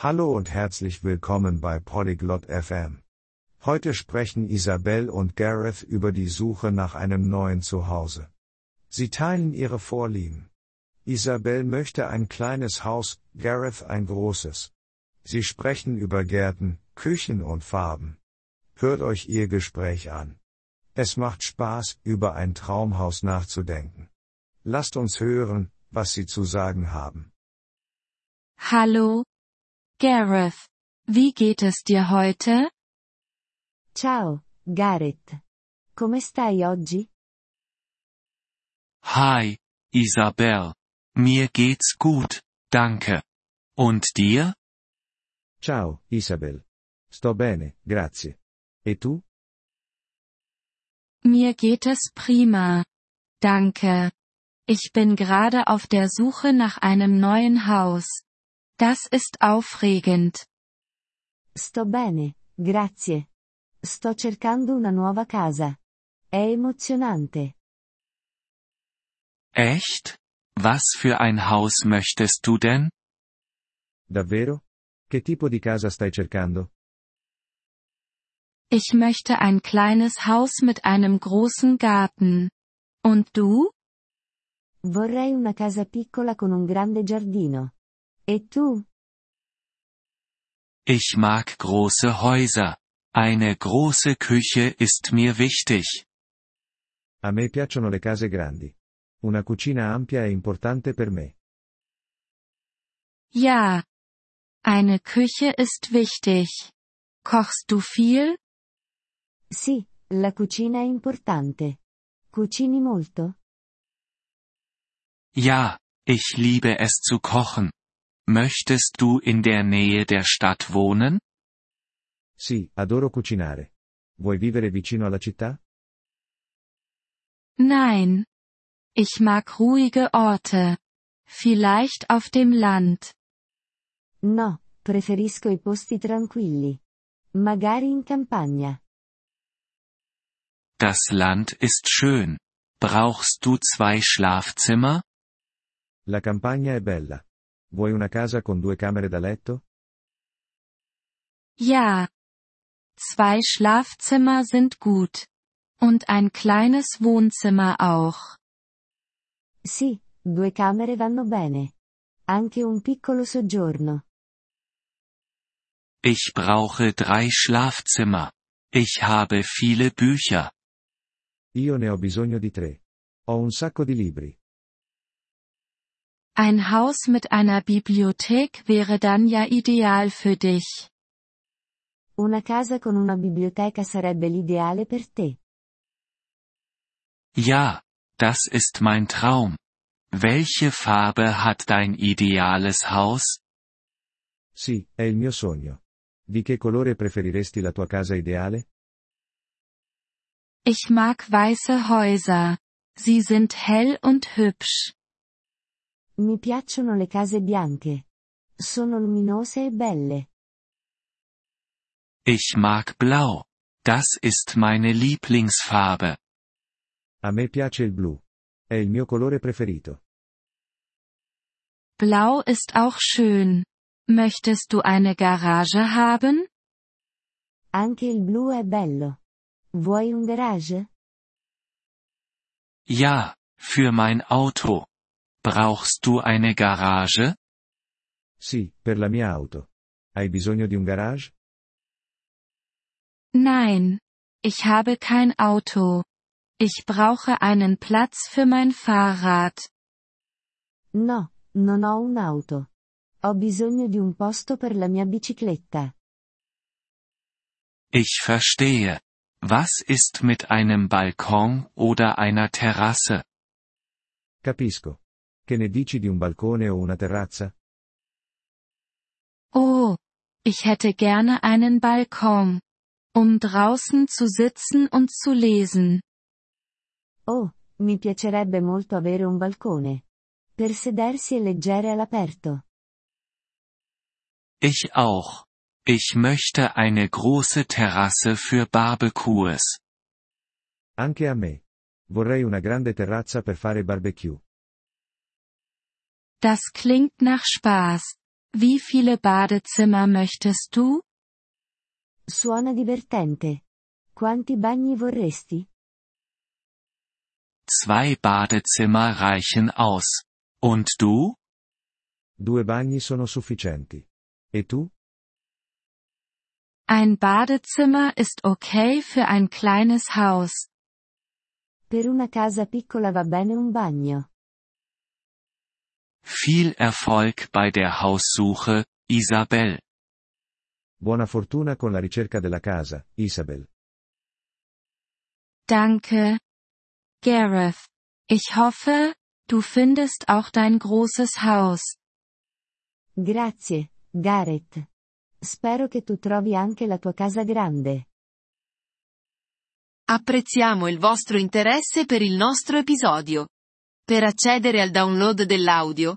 Hallo und herzlich willkommen bei Polyglot FM. Heute sprechen Isabel und Gareth über die Suche nach einem neuen Zuhause. Sie teilen ihre Vorlieben. Isabel möchte ein kleines Haus, Gareth ein großes. Sie sprechen über Gärten, Küchen und Farben. Hört euch ihr Gespräch an. Es macht Spaß, über ein Traumhaus nachzudenken. Lasst uns hören, was sie zu sagen haben. Hallo, Gareth. Wie geht es dir heute? Ciao, Gareth. Come stai oggi? Hi, Isabel. Mir geht's gut, danke. Und dir? Ciao, Isabel. Sto bene, grazie. E tu? Mir geht es prima. Danke. Ich bin gerade auf der Suche nach einem neuen Haus. Das ist aufregend. Sto bene, grazie. Sto cercando una nuova casa. È emozionante. Echt? Was für ein Haus möchtest du denn? Davvero? Che tipo di casa stai cercando? Ich möchte ein kleines Haus mit einem großen Garten. Und du? Vorrei una casa piccola con un grande giardino. E tu? Ich mag große Häuser. Eine große Küche ist mir wichtig. A me piacciono le case grandi. Una cucina ampia è importante per me. Ja. Eine Küche ist wichtig. Kochst du viel? Sì, la cucina è importante. Cucini molto? Ja, ich liebe es zu kochen. Möchtest du in der Nähe der Stadt wohnen? Sì, adoro cucinare. Vuoi vivere vicino alla città? Nein. Ich mag ruhige Orte. Vielleicht auf dem Land. No, preferisco i posti tranquilli. Magari in campagna. Das Land ist schön. Brauchst du zwei Schlafzimmer? La campagna è bella. Vuoi una casa con due camere da letto? Ja. Zwei Schlafzimmer sind gut. Und ein kleines Wohnzimmer auch. Sì, due camere vanno bene. Anche un piccolo soggiorno. Ich brauche drei Schlafzimmer. Ich habe viele Bücher. Io ne ho bisogno di tre. Ho un sacco di libri. Ein Haus mit einer Bibliothek wäre dann ja ideal für dich. Una casa con una biblioteca sarebbe l'ideale per te. Ja, das ist mein Traum. Welche Farbe hat dein ideales Haus? Sì, è il mio sogno. Di che colore preferiresti la tua casa ideale? Ich mag weiße Häuser. Sie sind hell und hübsch. Mi piacciono le case bianche. Sono luminose e belle. Ich mag Blau. Das ist meine Lieblingsfarbe. A me piace il blu. È il mio colore preferito. Blau ist auch schön. Möchtest du eine Garage haben? Anche il blu è bello. Vuoi un garage? Ja, für mein Auto. Brauchst du eine Garage? Sì, per la mia auto. Hai bisogno di un garage? Nein. Ich habe kein Auto. Ich brauche einen Platz für mein Fahrrad. No, non ho un'auto. Ho bisogno di un posto per la mia bicicletta. Ich verstehe. Was ist mit einem Balkon oder einer Terrasse? Capisco. Che ne dici di un balcone o una terrazza? Oh, ich hätte gerne einen Balkon. Um draußen zu sitzen und zu lesen. Oh, mi piacerebbe molto avere un balcone. Per sedersi e leggere all'aperto. Ich auch. Ich möchte eine große Terrasse für Barbecues. Anche a me. Vorrei una grande terrazza per fare barbecue. Das klingt nach Spaß. Wie viele Badezimmer möchtest du? Suona divertente. Quanti bagni vorresti? Zwei Badezimmer reichen aus. Und du? Due bagni sono sufficienti. E tu? Ein Badezimmer ist okay für ein kleines Haus. Per una casa piccola va bene un bagno. Viel Erfolg bei der Haussuche, Isabel. Buona fortuna con la ricerca della casa, Isabel. Danke. Gareth. Ich hoffe, du findest auch dein großes Haus. Grazie, Gareth. Spero che tu trovi anche la tua casa grande. Apprezziamo il vostro interesse per il nostro episodio. Per accedere al download dell'audio,